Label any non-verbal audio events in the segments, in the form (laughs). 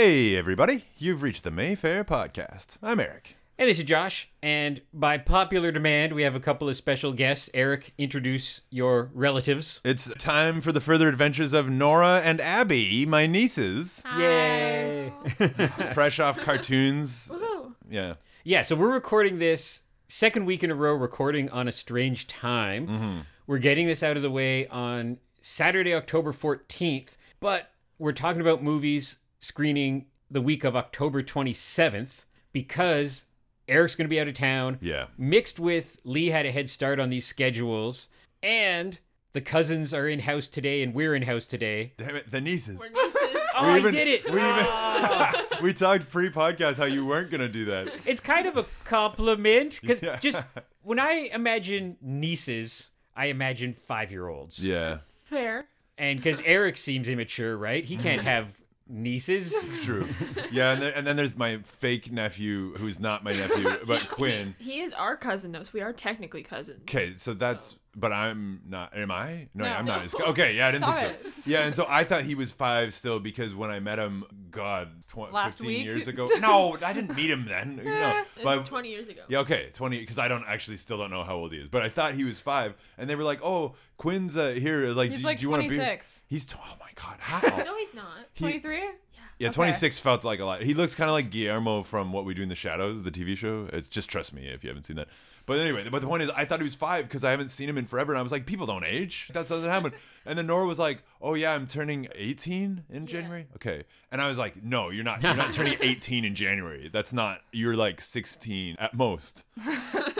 Hey, everybody. You've reached the Mayfair Podcast. I'm Eric. And this is Josh, and by popular demand, we have a couple of special guests. Eric, introduce your relatives. It's time for the further adventures of Nora and Abby, my nieces, Yay! (laughs) fresh off cartoons. Woohoo. Yeah. yeah, so we're recording this second week in a row, recording on a strange time. Mm-hmm. We're getting this out of the way on Saturday, October 14th, but we're talking about movies screening the week of October 27th because Eric's going to be out of town. Yeah. mixed with Lee had a head start on these schedules, and the cousins are in house today, and we're in house today. Damn it, the nieces. We're nieces. (laughs) Oh, even- I did it! we even- (laughs) we talked pre-podcast how you weren't gonna do that. it's kind of a compliment because Yeah. just when I imagine nieces, I imagine five-year-olds. Yeah, Fair. and because Eric seems immature, right? He can't (laughs) have nieces. it's true. Yeah, and then, and then there's my fake nephew who's not my nephew, but (laughs) Quinn. He is our cousin, though, so we are technically cousins. Okay, so that's. But I'm not. Am I? No, No. I'm not. Okay, yeah, I didn't Stop think so. it. Yeah, and so I thought he was five still because when I met him, God, tw- Last 15 week? years ago. (laughs) No, I didn't meet him then. No, It's but 20 years ago. yeah, okay, 20. Because I don't actually still don't know how old he is, but I thought he was five, and they were like, "Oh, Quinn's uh, here. Like, He's do, like do you want to be?" 26. He's t- oh my God, how? (laughs) No, he's not. He- 23? yeah, Okay. 26 felt like a lot. He looks kind of like Guillermo from What We Do in the Shadows, the TV show. It's just trust me if you haven't seen that. But anyway, but the point is, I thought he was five because I haven't seen him in forever, and I was like, people don't age. That doesn't happen. And then Nora was like, oh yeah, I'm turning 18 in January. Okay, and I was like, no, you're not. You're not turning (laughs) 18 in January. That's not. You're like 16 at most.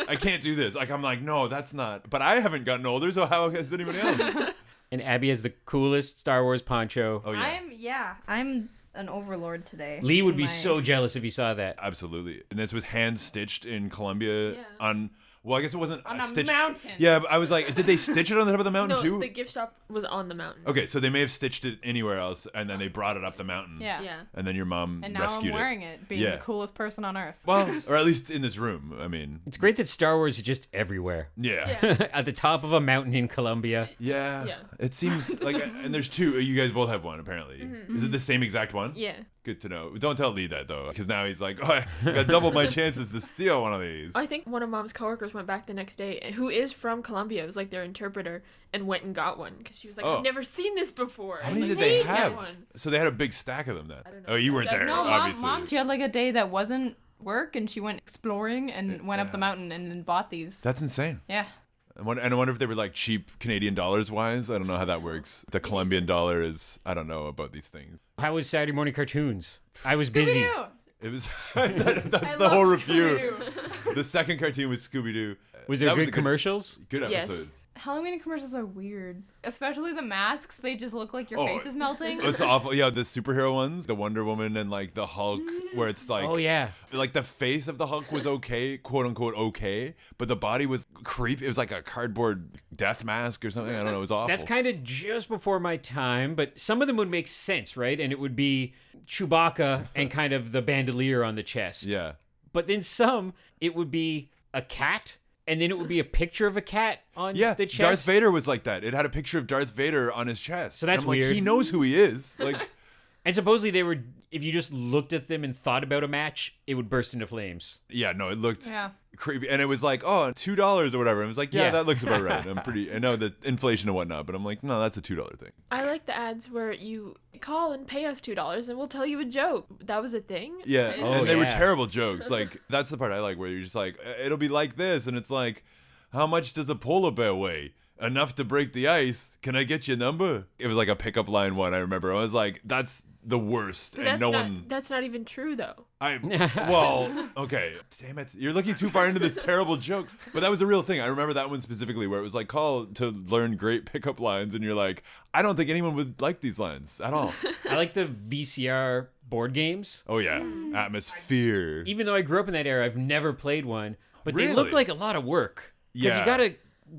I can't do this. Like I'm like, no, that's not. But I haven't gotten older, so how has anybody else? (laughs) And Abby has the coolest Star Wars poncho. Oh yeah. I'm yeah, I'm an overlord today. Lee would be My- so jealous if he saw that. Absolutely. And this was hand stitched in Colombia Yeah. on. Well, I guess it wasn't On a stitched. mountain. Yeah, but I was like, did they stitch it on the top of the (laughs) mountain No, too? the gift shop was on the mountain. Okay, so they may have stitched it anywhere else, and then they brought it up the mountain. Yeah. Yeah. And then your mom And now rescued I'm wearing it, being Yeah. the coolest person on earth. Well, (laughs) or at least in this room. I mean, It's great that Star Wars is just everywhere. yeah. Yeah. (laughs) At the top of a mountain in Colombia. Yeah. Yeah. It seems like, and there's two. You guys both have one, apparently. Mm-hmm. Is it the same exact one? Yeah. Good to know. Don't tell Lee that though, because now he's like, oh, (laughs) I got double my chances to steal one of these. I think one of mom's coworkers went back the next day, eh, who is from Colombia, it was like their interpreter, and went and got one because she was like, Oh. "I've never seen this before." How many like, did they "Need that have? one." So they had a big stack of them then. I don't know. Oh, you weren't That's- there, No, mom, obviously. mom, she had like a day that wasn't work and she went exploring and went up the mountain and then bought these. That's insane. Yeah. I wonder, and I wonder if they were like cheap Canadian dollars wise. I don't know how that works. The Colombian dollar is. I don't know about these things. How was Saturday morning cartoons? I was busy. It was. (laughs) (laughs) that- that's I the whole review. The second cartoon was Scooby Doo. Was there That was good a good- commercials? Good Yes. episode. Halloween commercials are weird, especially the masks. They just look like your Oh, face is melting. It's (laughs) awful. Yeah, the superhero ones, the Wonder Woman and like the Hulk, where it's like, oh yeah. like the face of the Hulk was okay, quote unquote okay, but the body was creep. It was like a cardboard death mask or something. I don't know. It was awful. That's kind of just before my time, but some of them would make sense, right? And it would be Chewbacca and kind of the bandolier on the chest. yeah. But then some, it would be a cat, and then it would be a picture of a cat on Yeah, the chest. Darth Vader was like that. It had a picture of Darth Vader on his chest. So that's I'm like, weird. he knows who he is. Like, (laughs) And supposedly they were, if you just looked at them and thought about a match, it would burst into flames. yeah, no, it looked Yeah. creepy, and it was like, oh, two dollars or whatever. I was like, yeah, Yeah. that looks about right. I'm (laughs) pretty. I know the inflation and whatnot, but I'm like, no, that's a two dollar thing. I like the ads where you call and pay us two dollars, and we'll tell you a joke. That was a thing. Yeah, Oh, and they were terrible jokes. (laughs) Like that's the part I like, where you're just like, it'll be like this, and it's like, how much does a polar bear weigh? Enough to break the ice. Can I get your number? It was like a pickup line one. I remember. I was like, that's the worst, and That's no not. one. That's not even true though. I (laughs) well, okay. Damn it. You're looking too far into this (laughs) terrible joke. But that was a real thing. I remember that one specifically where it was like call to learn great pickup lines and you're like, I don't think anyone would like these lines at all. I like the VCR board games. Oh yeah. Mm. Atmosphere. Even though I grew up in that era, I've never played one. But they look like a lot of work. Because Yeah. you got to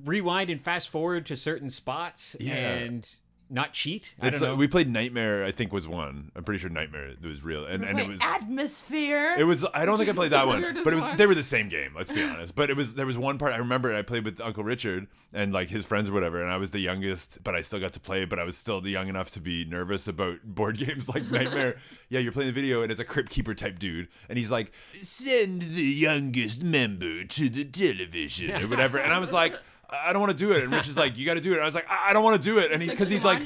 rewind and fast forward to certain spots. Yeah. And not cheat. I It's don't like- know. we played Nightmare. I think was one. I'm pretty sure Nightmare was real, and, and it was. atmosphere. It was. I don't think I played that one, but it was. one. They were the same game. Let's be honest. But it was. There was one part I remember. I played with Uncle Richard and like his friends or whatever, and I was the youngest, but I still got to play. But I was still young enough to be nervous about (laughs) board games like Nightmare. (laughs) yeah, you're playing the video, and it's a crypt keeper type dude, and he's like, "Send the youngest member to the television or whatever," and I was like. (laughs) I don't want to do it. And Rich is like, you got to do it. And I was like, I I don't want to do it. And he, because he's like,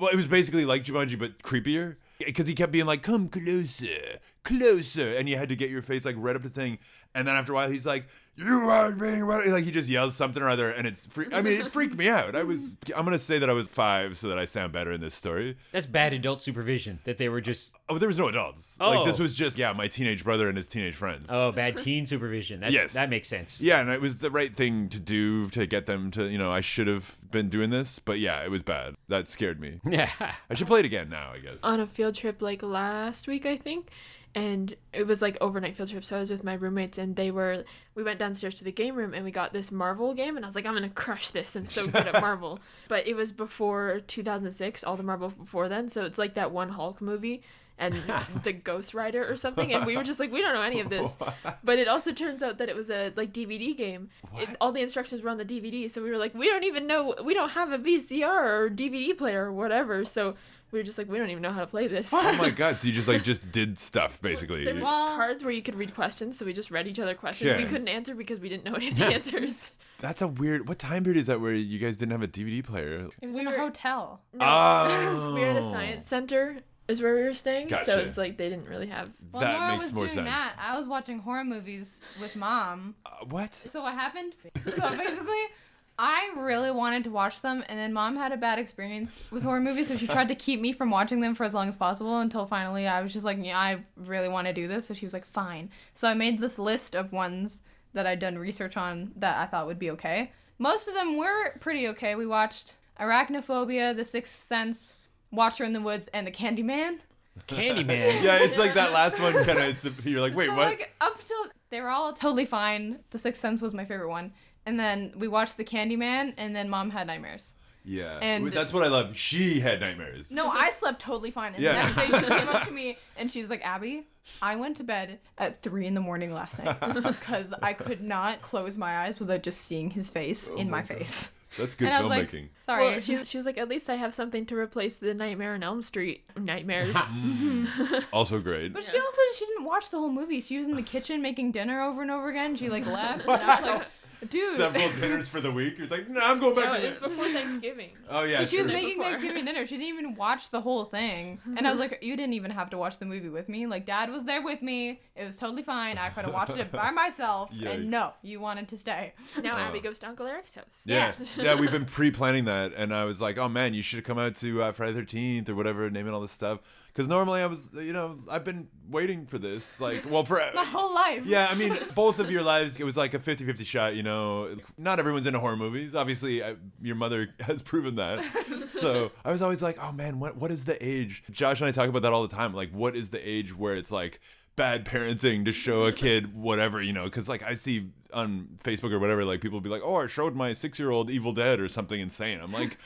well, it was basically like Jumanji, but creepier. Because he kept being like, "Come closer, closer," and you had to get your face like right up to the thing. And then after a while, he's like, "You are being right." Like he just yells something or other, and it's. Free- I mean, it freaked me out. I was. (laughs) I'm gonna say that I was five, so that I sound better in this story. That's bad adult supervision. That they were just Oh, there was no adults. Oh. Like Oh. this was just yeah, my teenage brother and his teenage friends. oh bad teen supervision. That's, Yes. that makes sense. Yeah, and it was the right thing to do to get them to, you know, I should have been doing this, but yeah, it was bad. That scared me. (laughs) Yeah. I should play it again now, I guess. on a field trip like last week, I think. And it was like overnight field trip, so I was with my roommates, and they were. We went downstairs to the game room, and we got this Marvel game, and I was like, I'm gonna crush this. I'm so good at (laughs) Marvel. But it was before 2006, all the Marvel before then, so it's like that one Hulk movie and (laughs) the Ghost Rider or something, and we were just like, we don't know any of this. (laughs) But it also turns out that it was a like DVD game. It, all the instructions were on the DVD, so we were like, we don't even know, we don't have a VCR or DVD player or whatever. So we were just like, we don't even know how to play this. oh my (laughs) god, so you just like just did stuff basically. There was Well- cards where you could read questions, so we just read each other questions. We couldn't answer because we didn't know any of the answers. (laughs) That's a weird. What time period is that where you guys didn't have a DVD player? It was We in were- a hotel. No, Oh. (laughs) we were at a science center, is where we were staying. So it's like they didn't really have. While That Nora makes was more doing sense. that, I was watching horror movies with mom. Uh, what? So what happened? So basically, I really wanted to watch them, and then mom had a bad experience with horror movies, so she tried to (laughs) keep me from watching them for as long as possible until finally I was just like, yeah, I really want to do this. So she was like, fine. So I made this list of ones that I'd done research on that I thought would be okay. Most of them were pretty okay. We watched Arachnophobia, The Sixth Sense, Watcher in the Woods, and The Candyman. Candyman. (laughs) Yeah, it's like that last one kind of. You're like, wait, so what? like up till they were all totally fine. The Sixth Sense was my favorite one, and then we watched The Candyman, and then Mom had nightmares. yeah, and- that's what I love. She had nightmares. No, I slept totally fine. And Yeah. the next day she came up to me (laughs) and she was like, Abby, I went to bed at three in the morning last night (laughs) because I could not close my eyes without just seeing his face oh in my, face. That's good and I like, filmmaking. sorry. Well, she, she was like, at least I have something to replace the Nightmare on Elm Street nightmares. (laughs) Mm. also great. but she also she didn't watch the whole movie. She was in the kitchen making dinner over and over again. She like left, and I was like, dude. Several dinners for the week. It's like, no, I'm going back no, to it was before Thanksgiving. Oh yeah, So she was making Before. Thanksgiving dinner. She didn't even watch the whole thing. And I was like, you didn't even have to watch the movie with me. Like, dad was there with me. It was totally fine. I could have watched it by (laughs) myself. Yikes. And no, you wanted to stay. Now Oh. Abby goes to Uncle Eric's house. Yeah. yeah, we've been pre-planning that, and I was like, "Oh man, you should have come out to uh, Friday Thirteenth or whatever, naming all this stuff." Because normally I was, you know, I've been waiting for this, like, well, for (laughs) My whole life. yeah, I mean, both of your lives, it was like a 50-50 shot, you know. Not everyone's into horror movies. Obviously, I, your mother (laughs) has proven that. (laughs) so I was always like, oh man, what what is the age? Josh and I talk about that all the time. Like, what is the age where it's like bad parenting to show a kid whatever, you know? Because like I see on Facebook or whatever, like people be like, oh, I showed my six-year-old Evil Dead or something insane. I'm like.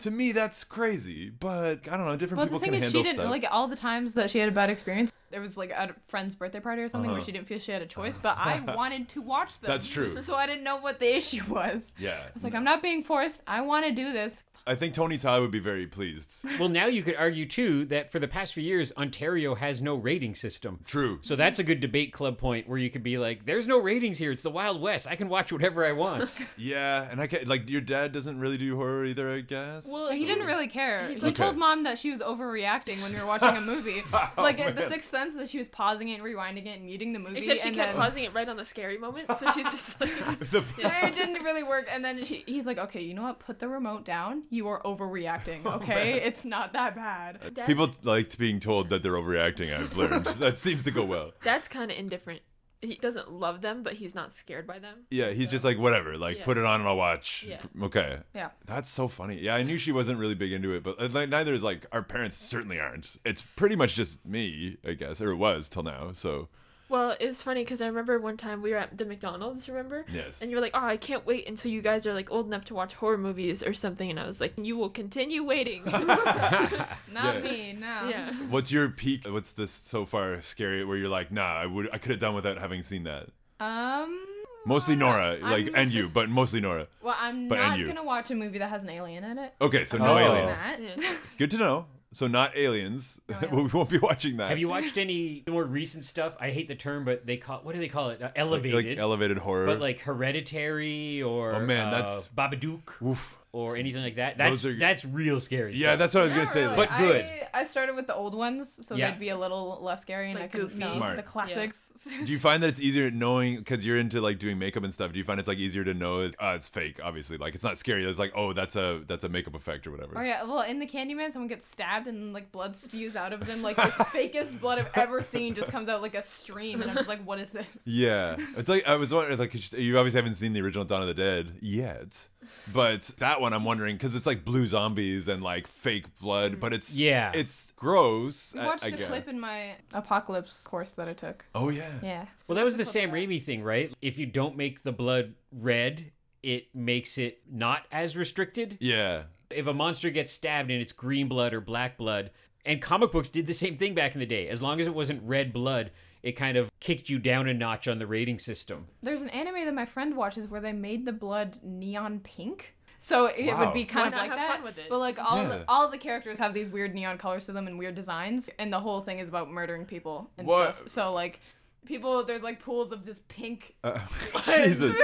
To me, that's crazy, but I don't know. Different people the thing can is, handle she didn't stuff. like all the times that she had a bad experience. There was like at a friend's birthday party or something where Uh-huh. she didn't feel she had a choice, but I (laughs) wanted to watch them. That's true. So I didn't know what the (laughs) issue was. yeah, I was like, I'm not being forced. I want to do this. I think Tony Todd would be very pleased. Well, now you could argue too that for the past few years, Ontario has no rating system. True. So that's a good debate club point where you could be like, "There's no ratings here. It's the Wild West. I can watch whatever I want." (laughs) Yeah, and I can like your dad doesn't really do horror either, I guess. Well, He didn't really care. He He's like- told mom that she was overreacting when we were watching a movie. (laughs) Oh, like at the. Sixth Sense, that she was pausing it, and rewinding it, and muting the movie. Except she and kept then... pausing it right on the scary moment, so she's just (laughs) like, The- So it didn't really work. And then she, he's like, "Okay, you know what? Put the remote down. You are overreacting. (laughs) Okay, it's not that bad." Dad, People liked being told that they're overreacting. I've learned (laughs) that seems to go well. Dad's kind of indifferent. He doesn't love them, but he's not scared by them. Yeah, he's just like whatever. Like Yeah. put it on and I'll watch. Yeah. Okay. Yeah. That's so funny. Yeah, I knew she wasn't really big into it, but uh, like, neither is like our parents certainly aren't. It's pretty much just me, I guess, or it was till now. So Well, it was funny because I remember one time we were at the McDonald's, remember? Yes. And you were like, "Oh, I can't wait until you guys are like old enough to watch horror movies or something." And I was like, "You will continue waiting." (laughs) Not (laughs) Yeah. me, no. yeah. What's your peak? What's this so far scary where you're like, nah, I would, I could have done without having seen that. Um. Mostly Nora, like, I'm- and you, (laughs) but mostly Nora. Well, I'm But- not gonna watch a movie that has an alien in it. Okay, so Oh. no Other than aliens. That. Good to know. So not aliens. (laughs) No aliens. we won't be watching that. Have you watched any more recent stuff? I hate the term, but they call what do they call it? Uh, elevated. like elevated horror? but like Hereditary or Oh, man, uh, that's- Babadook Oof. or anything like that. That's are- that's real scary. Yeah, stuff. that's what I was Not gonna say. really. But good. I, I started with the old ones, so Yeah. they'd be a little less scary, and Like I could goofy. know Smart. the classics. (laughs) Do you find that it's easier knowing because you're into like doing makeup and stuff? Do you find it's like easier to know uh, it's fake? Obviously, like it's not scary. It's like oh, that's a that's a makeup effect or whatever. Oh yeah, well in the Candyman, someone gets stabbed and like blood spews out of them. Like this (laughs) fakest blood I've ever seen just comes out like a stream, and I'm just like, what is this? Yeah, (laughs) it's like I was wondering, like you obviously haven't seen the original Dawn of the Dead yet, but that one I'm wondering because it's like blue zombies and like fake blood, but it's Yeah. it's gross. I I- watched I a guess. clip in my apocalypse course that I took. Oh yeah. Yeah. Well, that was the What's Sam? Raimi thing, right? If you don't make the blood red, it makes it not as restricted. Yeah. If a monster gets stabbed and it's green blood or black blood, and comic books did the same thing back in the day. As long as it wasn't red blood, it kind of kicked you down a notch on the rating system. There's an anime that my friend watches where they made the blood neon pink. So it Wow. would be kind Why of like have that. fun with it? But like all Yeah. the, all the characters have these weird neon colors to them and weird designs, and the whole thing is about murdering people and What? stuff. So like people, there's like pools of just pink. Uh, (laughs) Jesus.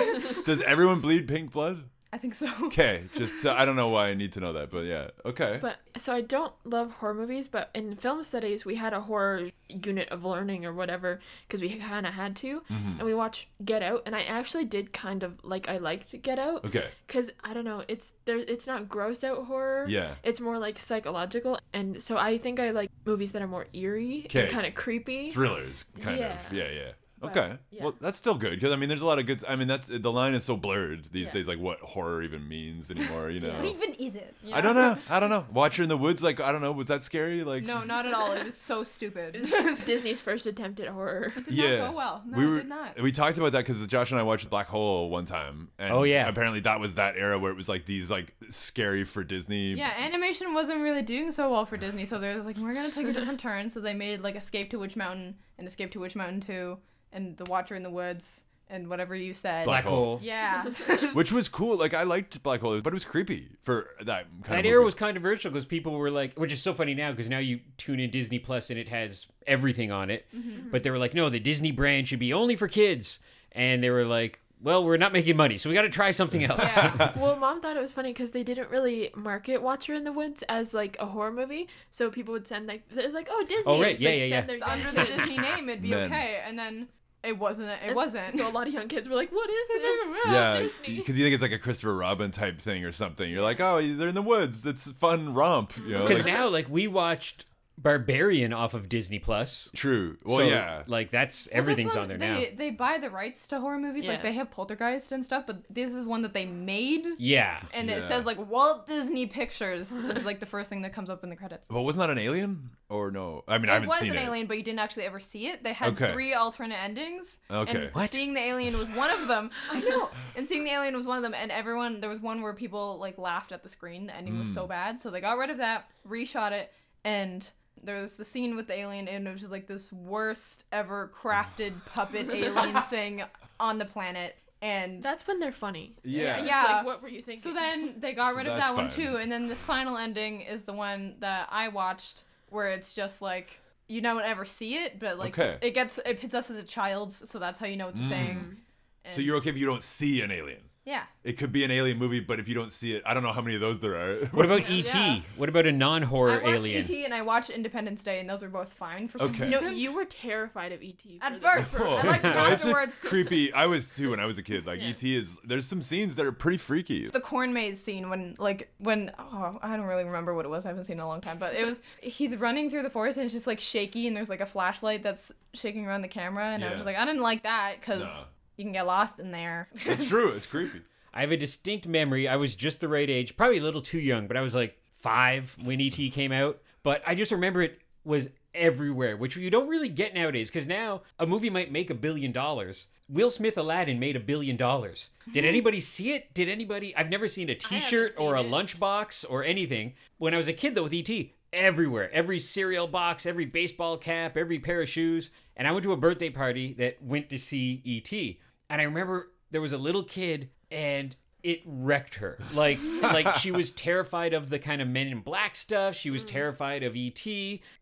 Does everyone bleed pink blood? I think so. (laughs) Okay, just uh, I don't know why I need to know that, but yeah. Okay. But so I don't love horror movies, but in film studies we had a horror unit of learning or whatever because we kind of had to, Mm-hmm. and we watched Get Out, and I actually did kind of like I liked Get Out okay. because I don't know, it's there, it's not gross out horror. Yeah. It's more like psychological, and so I think I like movies that are more eerie Okay. and kind of creepy. Thrillers, kind Yeah. of. Yeah, yeah. But, Okay. yeah. Well, that's still good because I mean, there's a lot of good. I mean, that's the line is so blurred these Yeah. days. Like what horror even means anymore. You (laughs) know. What even is it? I don't know. I don't know. Watcher in the Woods. Like I don't know. Was that scary? Like No, not at all. It was so stupid. It it was (laughs) Disney's first attempt at horror. did Yeah. not go well. No, we it were did not. we talked about that because Josh and I watched Black Hole one time. And Oh, yeah. Apparently that was that era where it was like these like scary for Disney. Yeah, animation wasn't really doing so well for Disney, so they was like, we're gonna take a (laughs) different turn. So they made like Escape to Witch Mountain and Escape to Witch Mountain 2 and The Watcher in the Woods and whatever you said. Black Black Hole. hole. Yeah. (laughs) Which was cool. Like I liked Black Hole, but it was creepy for that kind of. That of era movie. was controversial because people were like, which is so funny now because now you tune in Disney Plus and it has everything on it. Mm-hmm. But they were like, no, the Disney brand should be only for kids. And they were like, well, we're not making money, so we got to try something else. yeah. (laughs) (laughs) well, mom thought it was funny because they didn't really market Watcher in the Woods as like a horror movie, so people would send like they're like, "Oh, Disney." Oh, right. Yeah, like, yeah, send yeah. their It's under the. Disney name, it'd be Man. okay. And then it wasn't. It And wasn't. So a lot of young kids were like, "What is (laughs) this?" Yeah, because you think it's like a Christopher Robin type thing or something. You're like, oh, they're in the woods. It's fun romp. You know, Because like, now, like, we watched Barbarian off of Disney Plus. true. Well, So, yeah. Like, that's Well, everything's one, on there they, now. They buy the rights to horror movies, like they have Poltergeist and stuff, but this is one that they made. Yeah. And Yeah. it says like Walt Disney Pictures is like the first thing that comes up in the credits. But wasn't that an alien or no? I mean, I it haven't was seen an it. Was an alien, but you didn't actually ever see it. They had Okay. three alternate endings. Okay. And What? seeing the alien was one of them. (laughs) I know. And seeing the alien was one of them. And everyone, there was one where people like laughed at the screen. The ending was Hmm. so bad, so they got rid of that, reshot it, and there was the scene with the alien, and it was just like this worst ever (sighs) crafted puppet (laughs) alien thing on the planet. And That's when they're funny. Yeah. It's Yeah. Like, what were you thinking? so then they got So rid of that's that one fine. too, and then the final ending is the one that I watched, where it's just like you don't ever see it, but like Okay. it gets it possesses a child, so that's how you know it's a thing. Mm. So you're okay if you don't see an alien. Yeah. It could be an alien movie, but if you don't see it, I don't know how many of those there are. What about E.T.? Yeah. What about a non horror I watched alien? E.T. and I watched Independence Day, and those were both fine for some Okay. reason. no, you were terrified of ET. At first, Oh, I liked (laughs) it no, it's afterwards. creepy. I was too when I was a kid. Like Yeah. ET is. There's some scenes that are pretty freaky. the corn maze scene when like when oh I don't really remember what it was I haven't seen it in a long time but it was he's running through the forest and it's just like shaky and there's like a flashlight that's shaking around the camera and I was like I didn't like that because No. You can get lost in there. It's true. It's creepy. (laughs) I have a distinct memory. I was just the right age, probably a little too young, but I was like five when ET came out. But I just remember it was everywhere, which you don't really get nowadays because now a movie might make a billion dollars. Will Smith Aladdin made a billion dollars. Did mm-hmm. anybody see it? Did anybody? I've never seen a T-shirt or a it. lunchbox or anything. When I was a kid, though, with ET, everywhere, every cereal box, every baseball cap, every pair of shoes. And I went to a birthday party that went to see ET, and I remember there was a little kid and it wrecked her. Like like she was (laughs) terrified of the kind of men in black stuff. She was mm. terrified of ET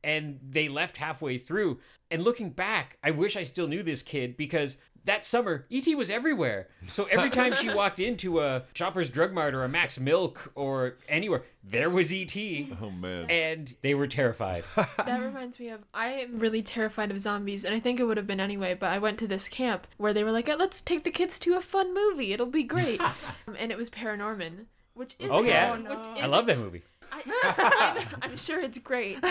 and they left halfway through. And looking back, I wish I still knew this kid because that summer ET was everywhere. So every time she (laughs) walked into a Shoppers Drug Mart or a Mac's Milk or anywhere, there was ET. Oh man. And they were terrified. (laughs) That reminds me of I am really terrified of zombies, and I think it would have been anyway. But I went to this camp where they were like, "Let's take the kids to a fun movie. It'll be great," (laughs) Um, and it was ParaNorman, which is Oh, yeah. good, which I love that movie. I, I'm, I'm sure it's great. (laughs)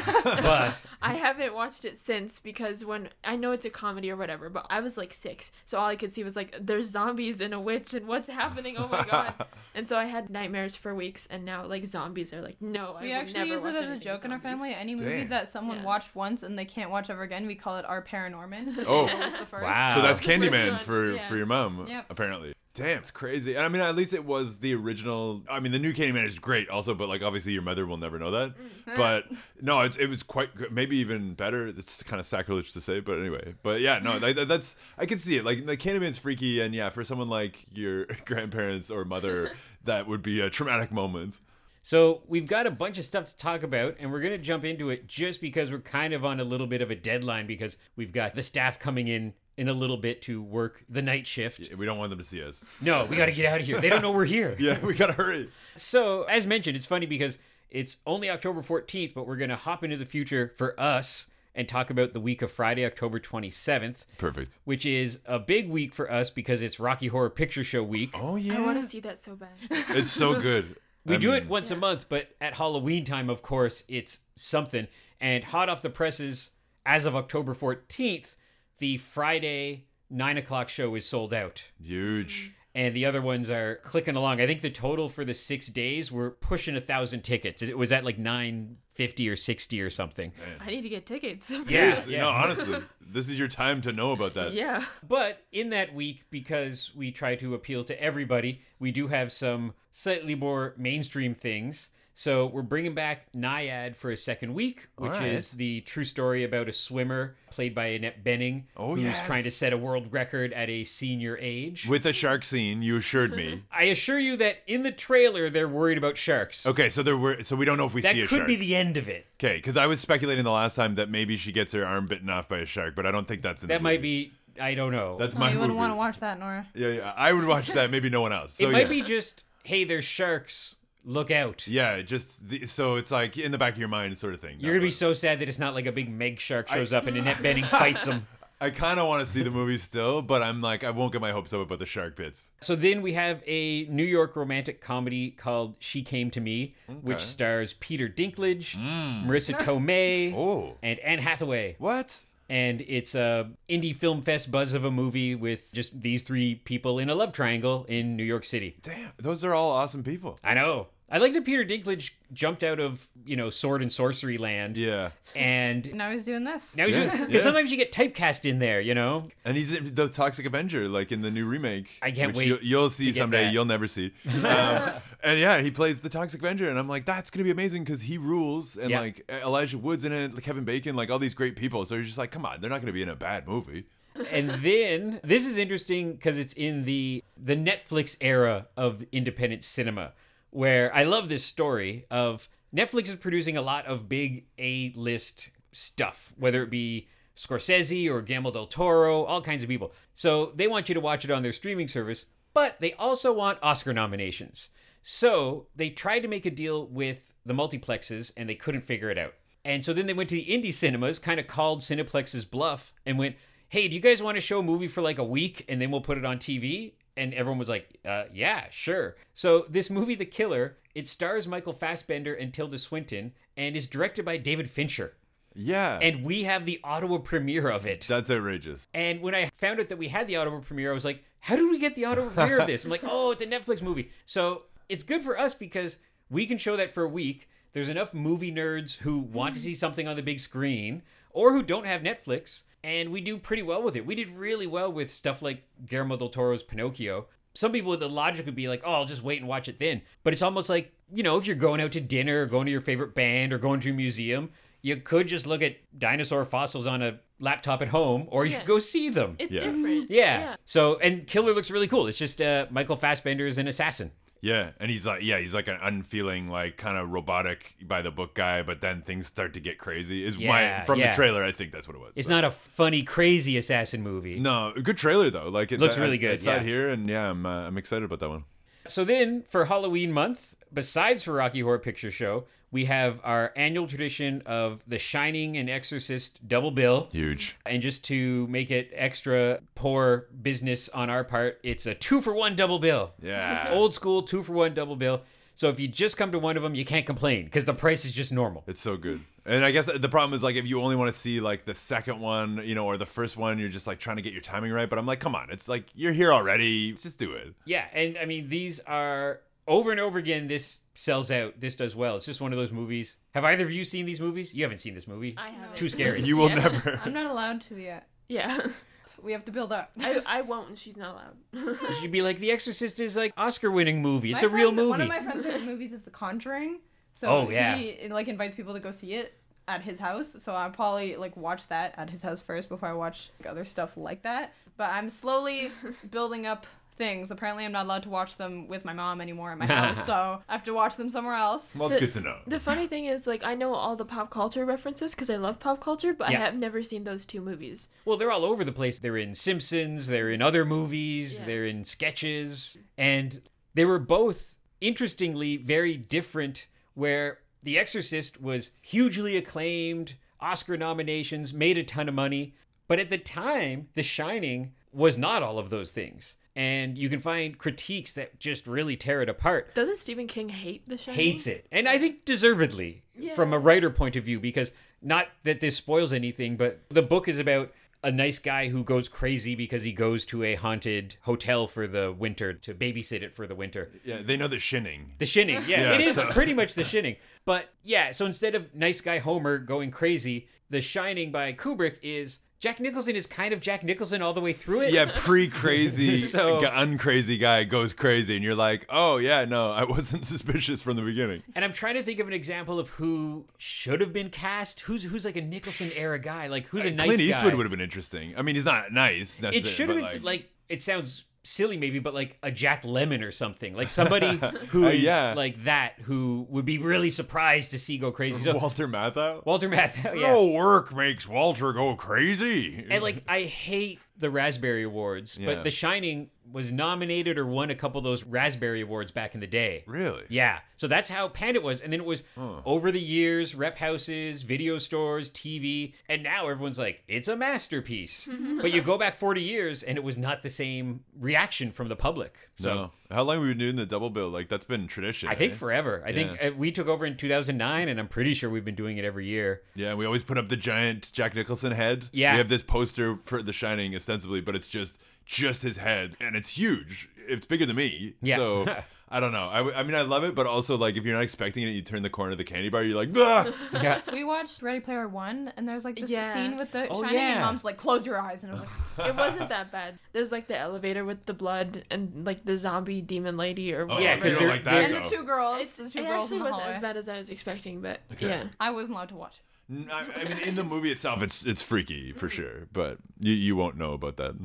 But I haven't watched it since because when I know it's a comedy or whatever, but I was like six, so all I could see was like there's zombies and a witch and what's happening? Oh my god! (laughs) and so I had nightmares for weeks, and now like zombies are like no. I We would actually never use it as a joke in our family. Any movie Damn. that someone Yeah. watched once and they can't watch ever again, we call it our ParaNorman. Oh. (laughs) It was the first. Wow. So that's Candyman for yeah. for your mom, Yep. apparently. Damn, it's crazy. And I mean, at least it was the original. I mean, the new Candyman is great, also, but like obviously your mother will never know that. Mm. But (laughs) no, it's, it was quite good, maybe even better. It's kind of sacrilege to say, but anyway. But yeah, no, that, that's I can see it. Like the Candyman's freaky, and yeah, for someone like your (laughs) grandparents or mother, (laughs) that would be a traumatic moment. So we've got a bunch of stuff to talk about, and we're going to jump into it just because we're kind of on a little bit of a deadline because we've got the staff coming in in a little bit to work the night shift. We don't want them to see us. No, we got to get out of here. They don't know we're here. (laughs) Yeah, we gotta hurry. So, as mentioned, it's funny because it's only October 14th, but we're going to hop into the future for us and talk about the week of Friday, October 27th, Perfect. which is a big week for us because it's Rocky Horror Picture Show week. Oh yeah. I want to see that so bad. it's so good. (laughs) We I do it mean, once a month, but at Halloween time, of course, it's something. And hot off the presses, as of October 14th, the Friday nine o'clock show is sold out. Huge. And the other ones are clicking along. I think the total for the six days we're pushing a thousand tickets. It was at like nine fifty or sixty or something. I need to get tickets. Yeah, Seriously, yeah. (laughs) No, honestly, this is your time to know about that. yeah. But in that week, because we try to appeal to everybody, we do have some slightly more mainstream things. So we're bringing back Nyad for a second week, which All right. is the true story about a swimmer played by Annette Bening, Oh, who's yes. trying to set a world record at a senior age. With a shark scene, you assured me. (laughs) I assure you that in the trailer they're worried about sharks. Okay, so there were so we don't know if we that see a shark. That could be the end of it. okay, because I was speculating the last time that maybe she gets her arm bitten off by a shark, but I don't think that's in That the might movie. be. I don't know. That's Oh, my you wouldn't movie. want to watch that, Nora. Yeah, yeah, I would watch that. Maybe no one else. So it might yeah. be just, hey, there's sharks. Look out. Yeah, just the, so it's like in the back of your mind, sort of thing. You're gonna be so sad that it's not like a big Meg shark shows up and Annette Bening (laughs) fights him. (laughs) I kind of want to see the movie still, but I'm like, I won't get my hopes up about the shark bits. So then we have a New York romantic comedy called She Came to Me, which stars Peter Dinklage, hmm. Marisa Tomei, Oh, and Anne Hathaway. what? And it's a indie film fest buzz of a movie with just these three people in a love triangle in New York City. Damn, those are all awesome people. I know. I like that Peter Dinklage jumped out of, you know, sword and sorcery land Yeah, and (laughs) Now he's doing this. now he's Yeah, because yeah. sometimes you get typecast in there, you know. and he's the Toxic Avenger, like in the new remake. I can't which wait You'll, you'll see to get someday. that. You'll never see. (laughs) Um, and yeah, he plays the Toxic Avenger, and I'm like, that's gonna be amazing because he rules, and Yeah. like Elijah Woods in it, like Kevin Bacon, like all these great people. So you're just like, come on, they're not gonna be in a bad movie. and then this is interesting because it's in the the Netflix era of independent cinema, where I love this story of Netflix is producing a lot of big A list stuff, whether it be Scorsese or Guillermo del Toro, all kinds of people. So they want you to watch it on their streaming service, but they also want Oscar nominations. So they tried to make a deal with the multiplexes and they couldn't figure it out. And so then they went to the indie cinemas, kind of called Cineplex's bluff, and went, "Hey, do you guys want to show a movie for like a week and then we'll put it on TV?" And everyone was like, uh, "Yeah, sure." So this movie, The Killer, it stars Michael Fassbender and Tilda Swinton, and is directed by David Fincher. Yeah, And we have the Ottawa premiere of it. that's outrageous. And when I found out that we had the Ottawa premiere, I was like, how did we get the Ottawa premiere of this? I'm like, (laughs) oh, it's a Netflix movie. So it's good for us because we can show that for a week. There's enough movie nerds who want to (gasps) see something on the big screen, or who don't have Netflix, and we do pretty well with it. We did really well with stuff like Guillermo del Toro's Pinocchio. Some people with the logic would be like, "Oh, I'll just wait and watch it then." But it's almost like you know, if you're going out to dinner, or going to your favorite band, or going to a museum, you could just look at dinosaur fossils on a laptop at home, or you Yeah. could go see them. It's Yeah. different. Yeah. So, and Killer looks really cool. It's just uh, Michael Fassbender is an assassin. Yeah, and he's like, yeah, he's like an unfeeling, like kind of robotic by the book guy, but then things start to get crazy. Is Yeah, my from yeah. the trailer? I think that's what it was. It's So- not a funny, crazy assassin movie. No, good trailer though. Like it Looks I- really good, It's yeah. it here, and yeah, I'm uh, I'm excited about that one. So then, for Halloween month, besides for Rocky Horror Picture Show, we have our annual tradition of The Shining and Exorcist double bill. Huge. And just to make it extra poor business on our part, it's a two for one double bill. Yeah. Old school two for one double bill. So if you just come to one of them, you can't complain because the price is just normal. It's so good. And I guess the problem is like if you only want to see like the second one, you know, or the first one, you're just like trying to get your timing right. But I'm like, come on, it's like you're here already. Just do it. Yeah, and I mean these are over and over again. This sells out. This does well. It's just one of those movies. Have either of you seen these movies? You haven't seen this movie. I have Too scary. You will Yeah. never. (laughs) I'm not allowed to yet. Yeah. (laughs) We have to build up. I, I won't, and she's not allowed. You should (laughs) be like, The Exorcist is like Oscar-winning movie. It's My a real friend- movie. One of my friend's favorite movies is The Conjuring. So Oh, yeah. he like invites people to go see it at his house. So I'll probably like watch that at his house first before I watch like, other stuff like that. But I'm slowly building up things. Apparently, I'm not allowed to watch them with my mom anymore in my (laughs) house, so I have to watch them somewhere else. Well, it's The- good to know. The funny thing is, like, I know all the pop culture references because I love pop culture, but Yeah. I have never seen those two movies. Well, they're all over the place. They're in Simpsons, they're in other movies, Yeah. they're in sketches, and they were both interestingly very different. Where The Exorcist was hugely acclaimed, Oscar nominations, made a ton of money, but at the time, The Shining was not all of those things. And you can find critiques that just really tear it apart. Doesn't Stephen King hate The Shining? hates it and i think deservedly from a writer point of view because not that this spoils anything but the book is about a nice guy who goes crazy because he goes to a haunted hotel for the winter to babysit it for the winter Yeah, they know the shinning. the shinning yeah, Yeah, it is so- pretty much the (laughs) shinning but yeah so instead of nice guy homer going crazy the shining by kubrick is jack nicholson is kind of jack nicholson all the way through it Yeah, pre-crazy, (laughs) So- g- uncrazy guy goes crazy, and you're like, oh yeah, no, I wasn't (laughs) suspicious from the beginning. And I'm trying to think of an example of who should have been cast. Who's who's like a Nicholson era guy? Like who's a uh, nice Clint Eastwood guy? would have been interesting. I mean, he's not nice. It should have been like, it sounds silly maybe, but like a Jack Lemmon or something. Like somebody (laughs) who Uh, is yeah. like that who would be really surprised to see go crazy. So Walter Matthau. Walter Matthau, yeah. No work makes Walter go crazy. And like I hate the Raspberry Awards, Yeah. but The Shining was nominated or won a couple of those Raspberry Awards back in the day. really? Yeah. So that's how Panda was. And then it was Huh. over the years, rep houses, video stores, TV, and now everyone's like, it's a masterpiece. (laughs) but you go back 40 years and it was not the same reaction from the public. So no. How long have we been doing the double bill? Like that's been tradition. I think eh? forever. I think Yeah. uh, we took over in 2009 and I'm pretty sure we've been doing it every year. Yeah, we always put up the giant Jack Nicholson head. Yeah. We have this poster for The Shining ostensibly, but it's just just his head, and it's huge. It's bigger than me. Yeah. So (laughs) I don't know. I, w- I mean, I love it, but also like if you're not expecting it, you turn the corner of the candy bar, you're like, ah! (laughs) Yeah. We watched Ready Player One, and there's like this Yeah. scene with the Oh, shining, yeah. and mom's like, "Close your eyes," and I was like, (laughs) It wasn't that bad. There's like the elevator with the blood and like the zombie demon lady or Oh, whatever. Yeah, you 'cause don't they're- like that. they're- and the two girls, It's, the it two girls actually in the wasn't hallway. as bad as I was expecting, but Okay. yeah. I wasn't allowed to watch. N- I, I mean, in the movie itself, it's it's freaky for sure, but you you won't know about that.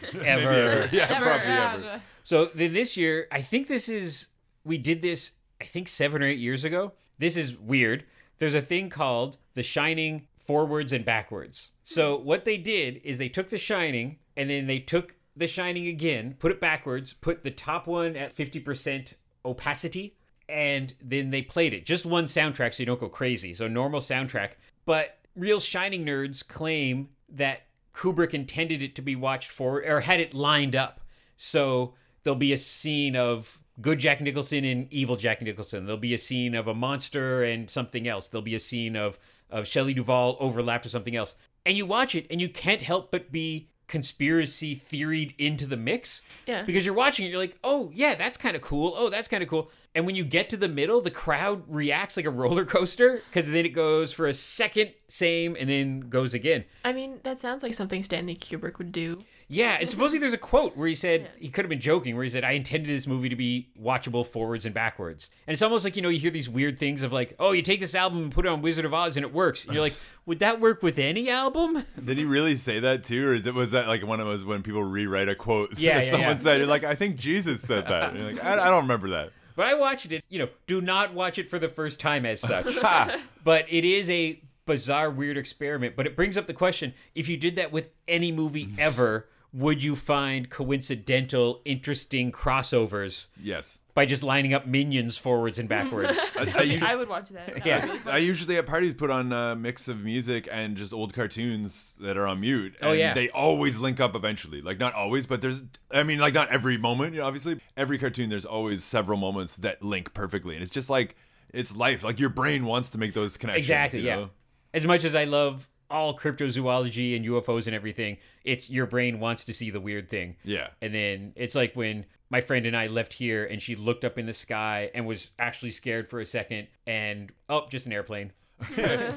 (laughs) Maybe Ever. Yeah, Ever, probably yeah, ever. So then this year, I think this is we did this. I think seven or eight years ago. This is weird. There's a thing called The Shining forwards and backwards. So hmm. what they did is they took The Shining and then they took The Shining again, put it backwards, put the top one at fifty percent opacity, and then they played it. Just one soundtrack, so you don't go crazy. So normal soundtrack. But real Shining nerds claim that Kubrick intended it to be watched for or had it lined up. So there'll be a scene of good Jack Nicholson and evil Jack Nicholson. There'll be a scene of a monster and something else. There'll be a scene of of Shelley Duvall overlapped with something else. And you watch it and you can't help but be conspiracy theoried into the mix Yeah. because you're watching it you're like, "Oh, yeah, that's kind of cool. Oh, that's kind of cool." And when you get to the middle, the crowd reacts like a roller coaster because then it goes for a second, same, and then goes again. I mean, that sounds like something Stanley Kubrick would do. Yeah, and supposedly there's a quote where he said he could have been joking, where he said, "I intended this movie to be watchable forwards and backwards." And it's almost like you know you hear these weird things of like, "Oh, you take this album and put it on Wizard of Oz and it works." And you're like, (laughs) "Would that work with any album?" Did he really say that too, or is it was that like one of those when people rewrite a quote (laughs) Yeah, that yeah, someone yeah. said? You're like, I think Jesus said that. And you're like, I, I don't remember that. But I watched it. You know, do not watch it for the first time as such. (laughs) but it is a bizarre, weird experiment. But it brings up the question: if you did that with any movie mm. ever, would you find coincidental, interesting crossovers Yes. by just lining up minions forwards and backwards? (laughs) I, I usually, I would watch that. Yeah. I usually at parties put on a mix of music and just old cartoons that are on mute. Oh, yeah. They always link up eventually. Like not always, but there's I mean like not every moment, you know, obviously. Every cartoon there's always several moments that link perfectly. And it's just like it's life. Like your brain wants to make those connections. Exactly, you yeah. know? As much as I love all cryptozoology and UFOs and everything, it's your brain wants to see the weird thing. Yeah. And then it's like when my friend and I left here and she looked up in the sky and was actually scared for a second and oh, just an airplane. (laughs)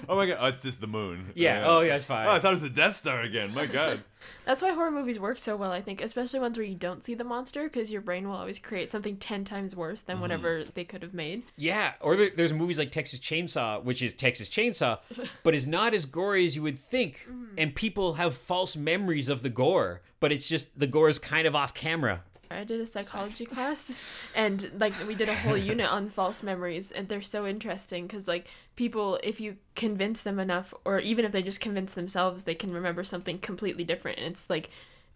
oh my god, oh, it's just the moon. Yeah, oh, yeah, it's fine. Oh, I thought it was the Death Star again. My god. (laughs) That's why horror movies work so well, I think, especially ones where you don't see the monster, because your brain will always create something 10 times worse than mm-hmm. whatever they could have made. Yeah, or there, there's movies like Texas Chainsaw, which is Texas Chainsaw, (laughs) but is not as gory as you would think. Mm-hmm. And people have false memories of the gore, but it's just the gore is kind of off camera. I did a psychology (laughs) class, and like we did a whole (laughs) unit on false memories, and they're so interesting because like people, if you convince them enough, or even if they just convince themselves, they can remember something completely different, and it's like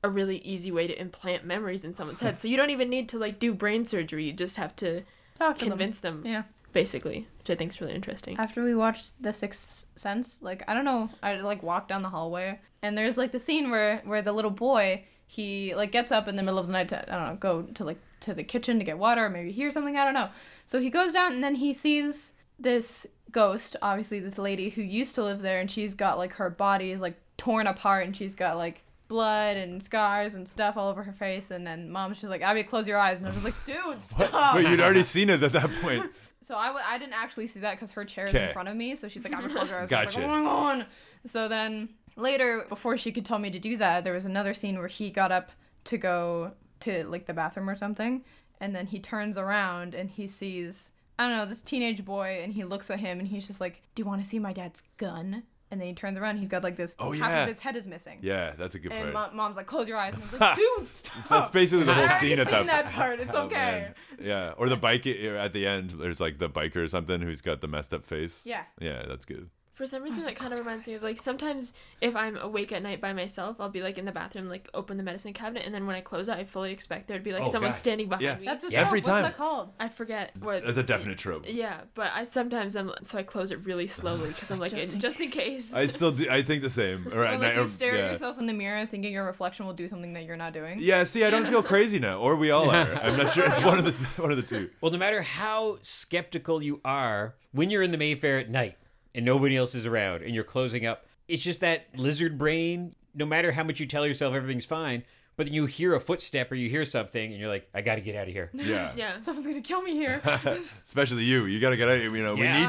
a really easy way to implant memories in someone's head. (laughs) So you don't even need to like do brain surgery; you just have to Talk to convince them, Yeah. basically, which I think is really interesting. After we watched The Sixth Sense, like I don't know, I like walked down the hallway and there's like the scene where where the little boy he like gets up in the middle of the night to I don't know go to like to the kitchen to get water or maybe hear something I don't know. So he goes down and then he sees this ghost, obviously this lady who used to live there and she's got like her body is like torn apart and she's got like blood and scars and stuff all over her face and then mom's just like Abby close your eyes and I was like dude (laughs) stop But you'd already (laughs) seen it at that point. so I, w- I didn't actually see that because her chair is in Okay. front of me. So she's like, I'm gonna close her eyes. I was Gotcha. Like, oh my god. So then later, before she could tell me to do that, there was another scene where he got up to go to like the bathroom or something, and then he turns around and he sees I don't know this teenage boy, and he looks at him and he's just like, Do you want to see my dad's gun? And then he turns around, and he's got like this. Oh, half yeah. of his head is missing. Yeah, that's a good And part. mo- mom's like, close your eyes. And I was (laughs) like, dude, stop. That's basically the whole already scene at that that part. It's Oh, okay. man. Yeah, or the bike at the end. There's like the biker or something who's got the messed up face. Yeah. Yeah, that's good. For some reason, that kind of reminds me of like sometimes if I'm awake at night by myself, I'll be like in the bathroom, like open the medicine cabinet, and then when I close it, I fully expect there'd be like Oh, someone God. standing behind Yeah. me. That's what Yeah. Every what's time. that called? I forget what. That's a definite trope. Yeah, but I sometimes I'm so I close it really slowly (sighs) because I'm like Just in, in just in case. I still do. I think the same. (laughs) Or Or at like night. you or- stare yeah. at yourself in the mirror thinking your reflection will do something that you're not doing. Yeah, see, I don't feel (laughs) crazy now, or we all are. I'm not sure. It's one of the (laughs) t- one of the two. Well, no matter how skeptical you are, when you're in the Mayfair at night and nobody else is around and you're closing up, it's just that lizard brain. No matter how much you tell yourself everything's fine, but then you hear a footstep or you hear something and you're like, I got to get out of here. (laughs) Yeah. yeah. Someone's gonna kill me here. (laughs) Especially you. You gotta get out. of here. You know, Yeah.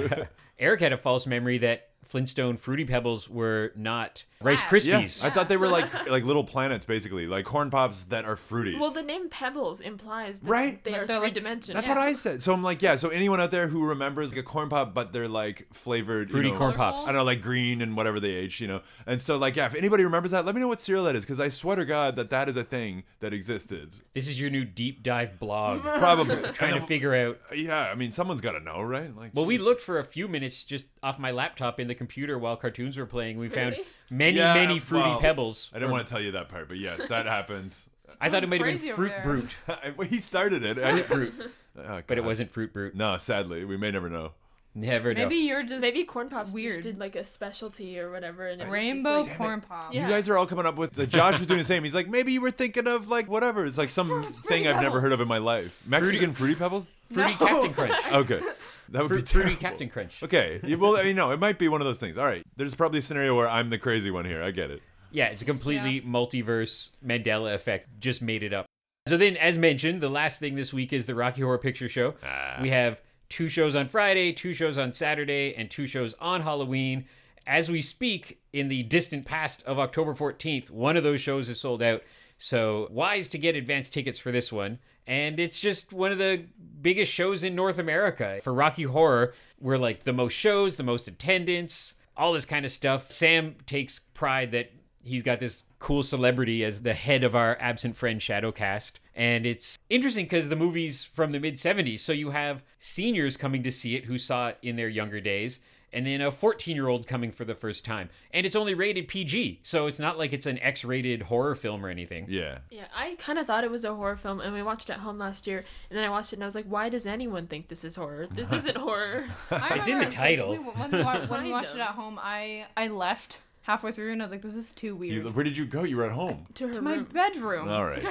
we need you, Josh. (laughs) Eric had a false memory that Flintstone Fruity Pebbles were not Rice Flat. yeah, Krispies. I thought they were like (laughs) like little planets, basically, like corn pops that are fruity. Well, the name Pebbles implies that Right? they are three like- dimensional. That's what I said. So I'm like, yeah. So anyone out there who remembers like a corn pop, but they're like flavored, you Fruity know, corn pops. I don't know, like green and whatever they age, you know. And so, like, yeah, if anybody remembers that, let me know what cereal that is, because I swear to God that that is a thing that existed. This is your new deep dive blog. (laughs) Probably. trying to figure out. Yeah, I mean, someone's got to know, right? Like, Well, we looked for a few minutes just off my laptop in the computer while cartoons were playing. We found Really? many, Yeah, many fruity well, pebbles. I didn't want to tell you that part, but yes, that (laughs) happened. I thought it might have been fruit there. brute, (laughs) Well, he started it. I, Fruit. (laughs) Oh, but it wasn't fruit brute. No, sadly, we may never know. Never know. Maybe you're just Maybe corn pops Weird. just did like a specialty or whatever, and it was just, rainbow like- corn pops. Yeah. You guys are all coming up with. Uh, Josh was doing the same. He's like, maybe you were thinking of like whatever. It's like some thing I've never heard of in my life. Mexican fruity pebbles. fruity No. Captain Crunch. Okay, that would Fruit, be fruity. Captain Crunch. Okay, you, well, you (laughs) know, it might be one of those things. All right, there's probably a scenario where I'm the crazy one here. I get it. Yeah, it's a completely multiverse Mandela effect. Just made it up. So then, as mentioned, the last thing this week is the Rocky Horror Picture Show. Ah. We have two shows on Friday, two shows on Saturday, and two shows on Halloween. As we speak, in the distant past of October 14th, one of those shows is sold out. So, wise to get advance tickets for this one. And it's just one of the biggest shows in North America. For Rocky Horror, we're like the most shows, the most attendance, all this kind of stuff. Sam takes pride that he's got this cool celebrity as the head of our absent friend Shadowcast. And it's interesting because the movie's from the mid 70s. So you have seniors coming to see it who saw it in their younger days. And then a 14 year old coming for the first time. And it's only rated PG. So it's not like it's an X rated horror film or anything. Yeah. Yeah, I kind of thought it was a horror film, and we watched it at home last year. And then I watched it, and I was like, "Why does anyone think this is horror? This (laughs) isn't horror." (laughs) It's in the title. We, when we, wa- (laughs) when we watched it at home, I I left halfway through and I was like, this is too weird. You, where did you go? You were at home. to her to my room. bedroom. All right.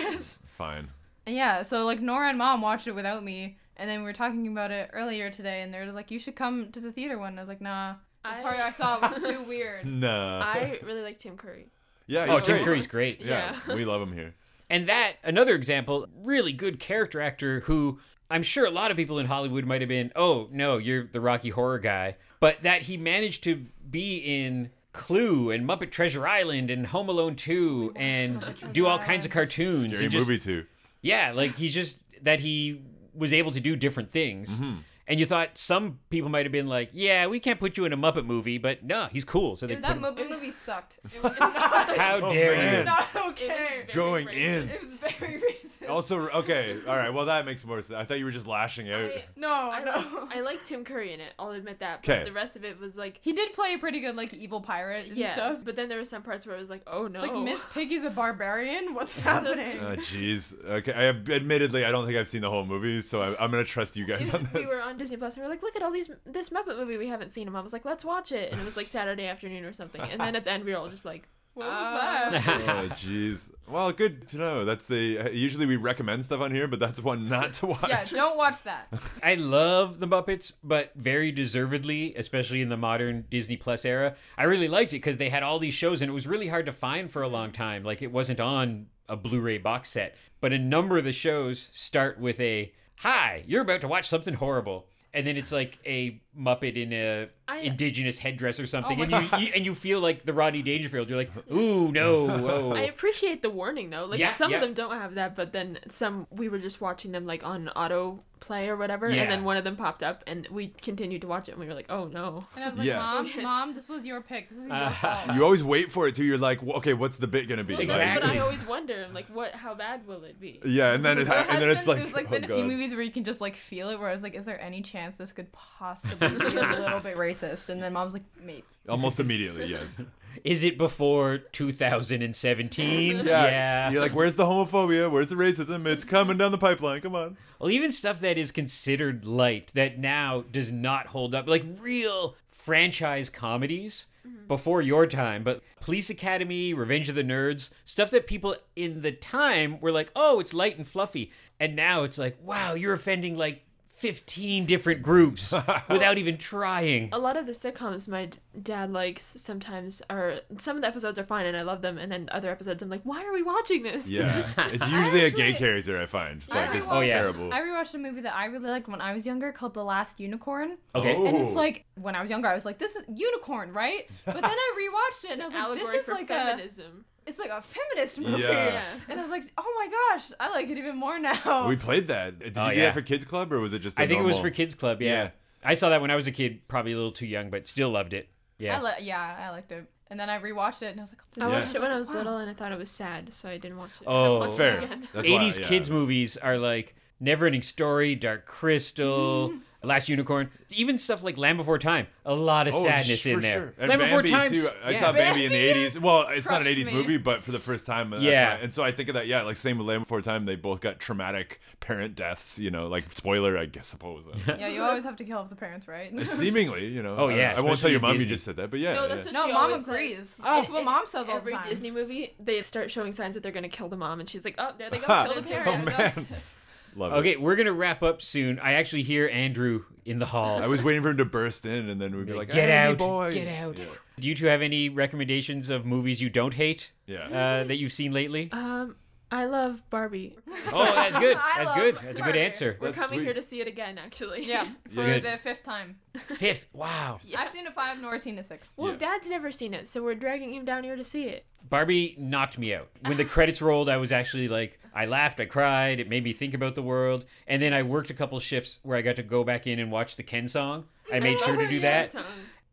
Fine. And yeah, so like Norah and Mom watched it without me, and then we were talking about it earlier today, and they're like, "You should come to the theater one." And I was like, "Nah." The I- part I saw was too (laughs) weird. (laughs) Nah. I really like Tim Curry. yeah. Oh, he's Tim great. Curry's great. Yeah, Yeah. we love him here. And that, another example, really good character actor who I'm sure a lot of people in Hollywood might have been, oh, no, you're the Rocky Horror guy. But that he managed to be in Clue and Muppet Treasure Island and Home Alone 2 and do all kinds of cartoons. Scary and just, movie too. Yeah, like he's just, that he was able to do different things. Mm-hmm. And you thought some people might have been like, yeah, we can't put you in a Muppet movie, but no, he's cool. So they put That him- Muppet movie sucked. It (laughs) was How Oh, dare man. you? not (laughs) It was okay. Going racist. in. It was very racist. Also, okay, all right. Well, that makes more sense. I thought you were just lashing out. I, no, I, no. like, (laughs) I like Tim Curry in it. I'll admit that. But 'Kay. the rest of it was like, He did play a pretty good like evil pirate and yeah. stuff. But then there were some parts where it was like, oh no. It's like Miss Piggy's a barbarian. What's happening? Oh, jeez. Okay. I admittedly, I don't think I've seen the whole movie, so I, I'm gonna trust you guys on we this. were on Disney Plus and we are like, look at all these this Muppet movie we haven't seen. And Mom was like, let's watch it. And it was like Saturday afternoon or something. And then at the end we were all just like, what was Uh, that? (laughs) oh, jeez. Well, good to know. That's the. Usually we recommend stuff on here, but that's one not to watch. yeah, don't watch that. (laughs) I love the Muppets, but very deservedly, especially in the modern Disney Plus era. I really liked it because they had all these shows and it was really hard to find for a long time. Like it wasn't on a Blu-ray box set. But a number of the shows start with a "Hi, you're about to watch something horrible." And then it's like a Muppet in a I- indigenous headdress or something, Oh and you, you and you feel like the Rodney Dangerfield. You're like, (laughs) ooh, no, oh. I appreciate the warning though. Like Yeah, some yeah. of them don't have that, but then some we were just watching them like on auto play or whatever, Yeah. and then one of them popped up, and we continued to watch it, and we were like, oh no. And I was like, Yeah. Mom, (laughs) Mom, this was your pick. This is your Uh, fault. You always wait for it too. You're like, well, okay, what's the bit gonna be? Well, Like- That's what Exactly. I always wonder. Like, what? How bad will it be? yeah, and then it, There ha- and then it's been- like, there's like oh, been a few movies where you can just like feel it, where I was like, is there any chance this could possibly (laughs) be a little bit racist? And then Mom's like, maybe. almost immediately. Yes. (laughs) Is it before 2017? (laughs) yeah. You're like, where's the homophobia? Where's the racism? It's coming down the pipeline. Come on. Well, even stuff that is considered light that now does not hold up, like real franchise comedies mm-hmm. before your time, but Police Academy, Revenge of the Nerds, stuff that people in the time were like, oh, it's light and fluffy. And now it's like, wow, you're offending like 15 different groups (laughs) without even trying. A lot of the sitcoms my d- dad likes sometimes are some of the episodes are fine and I love them, and then other episodes I'm like, why are we watching this? This Yeah. is- it's (laughs) usually a gay character I find. Just I like, it's Oh, yeah. terrible. I rewatched a movie that I really liked when I was younger called The Last Unicorn. Okay. Oh. And it's like when I was younger, I was like, "This is unicorn, right?" (laughs) But then I rewatched it and I was like, "This is for like a, feminism. It's like a feminist movie." Yeah. Yeah. And I was like, "Oh my gosh, I like it even more now." We played that. Did you Oh, do yeah. that for Kids Club or was it just? I I think it was for Kids Club, yeah. Yeah. I saw that when I was a kid, probably a little too young, but still loved it. Yeah. I li- yeah, I liked it. And then I rewatched it and I was like, oh, "This I is watched it when I was wow. little and I thought it was sad, so I didn't watch it. Oh. haven't Fair. It again. That's why, 80s yeah. kids movies are like Neverending Story, Dark Crystal, mm-hmm. Last Unicorn, even stuff like Land Before Time. A lot of Oh, sadness sh- in for there. sure. And Land Before Bambi Time. too. I yeah. saw Bambi in the '80s. Well, it's not an '80s me. movie, but for the first time. Uh, yeah. why- And so I think of that. Yeah, like same with Land Before Time. They both got traumatic parent deaths. You know, like spoiler, I guess suppose. Yeah, you always have to kill off the parents, right? Uh, seemingly, you know. Oh, yeah, I, won't tell your in mom you just said that, but yeah. No, that's yeah. what no, she mom always agrees. says. That's oh. what in mom says all the Every time. Disney movie, they start showing signs that they're gonna kill the mom, and she's like, "Oh, there they go, (laughs) kill the Oh, parents." man. (laughs) Love Okay, it. we're going to wrap up soon. I actually hear Andrew in the hall. I was waiting for him to burst in, and then we'd be like, Get "Hey, out, boy, get out. Yeah. Do you two have any recommendations of movies you don't hate yeah. uh, that you've seen lately? Um, I love Barbie. Oh, that's good. (laughs) That's good. That's a good answer. We're That's coming sweet. here to see it again, actually. Yeah, (laughs) for Yeah. the fifth time. (laughs) Fifth. Wow. I've seen a five, nor seen a six. Well, Yeah. Dad's never seen it, so we're dragging him down here to see it. Barbie knocked me out. When the credits rolled, I was actually like, I laughed, I cried. It made me think about the world. And then I worked a couple shifts where I got to go back in and watch the Ken song. I made sure to do that. Song.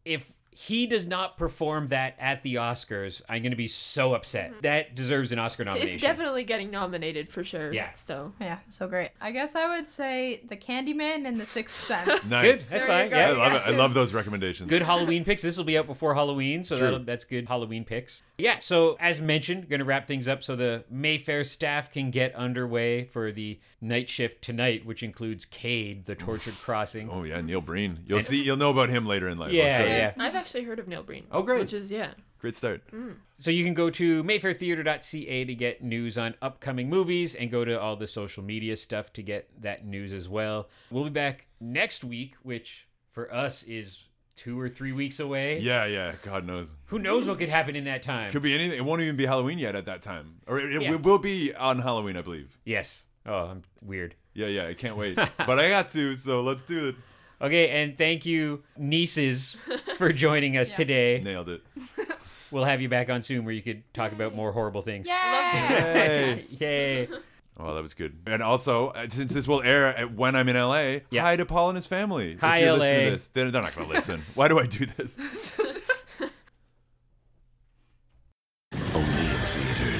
If he does not perform that at the Oscars, I'm going to be so upset. Mm-hmm. That deserves an Oscar nomination. It's definitely getting nominated for sure. Yeah. So Yeah, so great. I guess I would say The Candyman and The Sixth (laughs) Sense. Good. Nice. That's There fine. you go. I love it. I love (laughs) those recommendations. Good Halloween picks. This will be out before Halloween, so True. that's good Halloween picks. Yeah, so as mentioned, going to wrap things up so the Mayfair staff can get underway for the night shift tonight, which includes Cade, the tortured (sighs) crossing. Oh yeah, Neil Breen. You'll see. You'll know about him later in life. I'm Yeah, yeah. I've actually heard of Neil Breen. Oh, great. Which is yeah. Great start. Mm. So you can go to mayfairtheater.ca to get news on upcoming movies and go to all the social media stuff to get that news as well. We'll be back next week, which for us is two or three weeks away. Yeah, yeah. God knows. Who knows what could happen in that time? Could be anything. It won't even be Halloween yet at that time, or it, it Yeah. will be on Halloween, I believe. yes. Oh, I'm weird. Yeah, yeah. I can't wait. (laughs) but I got to, so let's do it. Okay, and thank you, nieces, for joining us (laughs) Yeah. today. Nailed it. (laughs) We'll have you back on soon where you could talk about more horrible things. Yay! Hey. Yay. (laughs) Oh, that was good. And also, uh, since this will air when I'm in LA, Yeah. hi to Paul and his family. If Hi, you're listening to LA. this. They're, they're not going to listen. Why do I do this?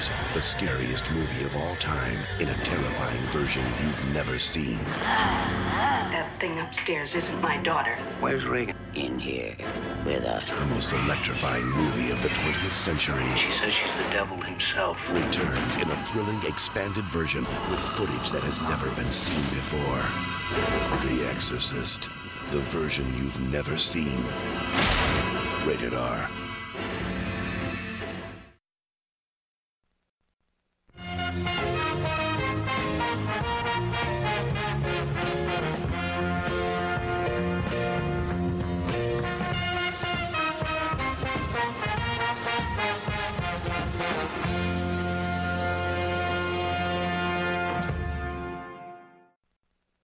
Theaters, the scariest movie of all time in a terrifying version you've never seen. That thing upstairs isn't my daughter. Where's Regan? In here with us. The most electrifying movie of the 20th century She says she's the devil himself. returns in a thrilling, expanded version with footage that has never been seen before. The Exorcist, the version you've never seen. Rated R.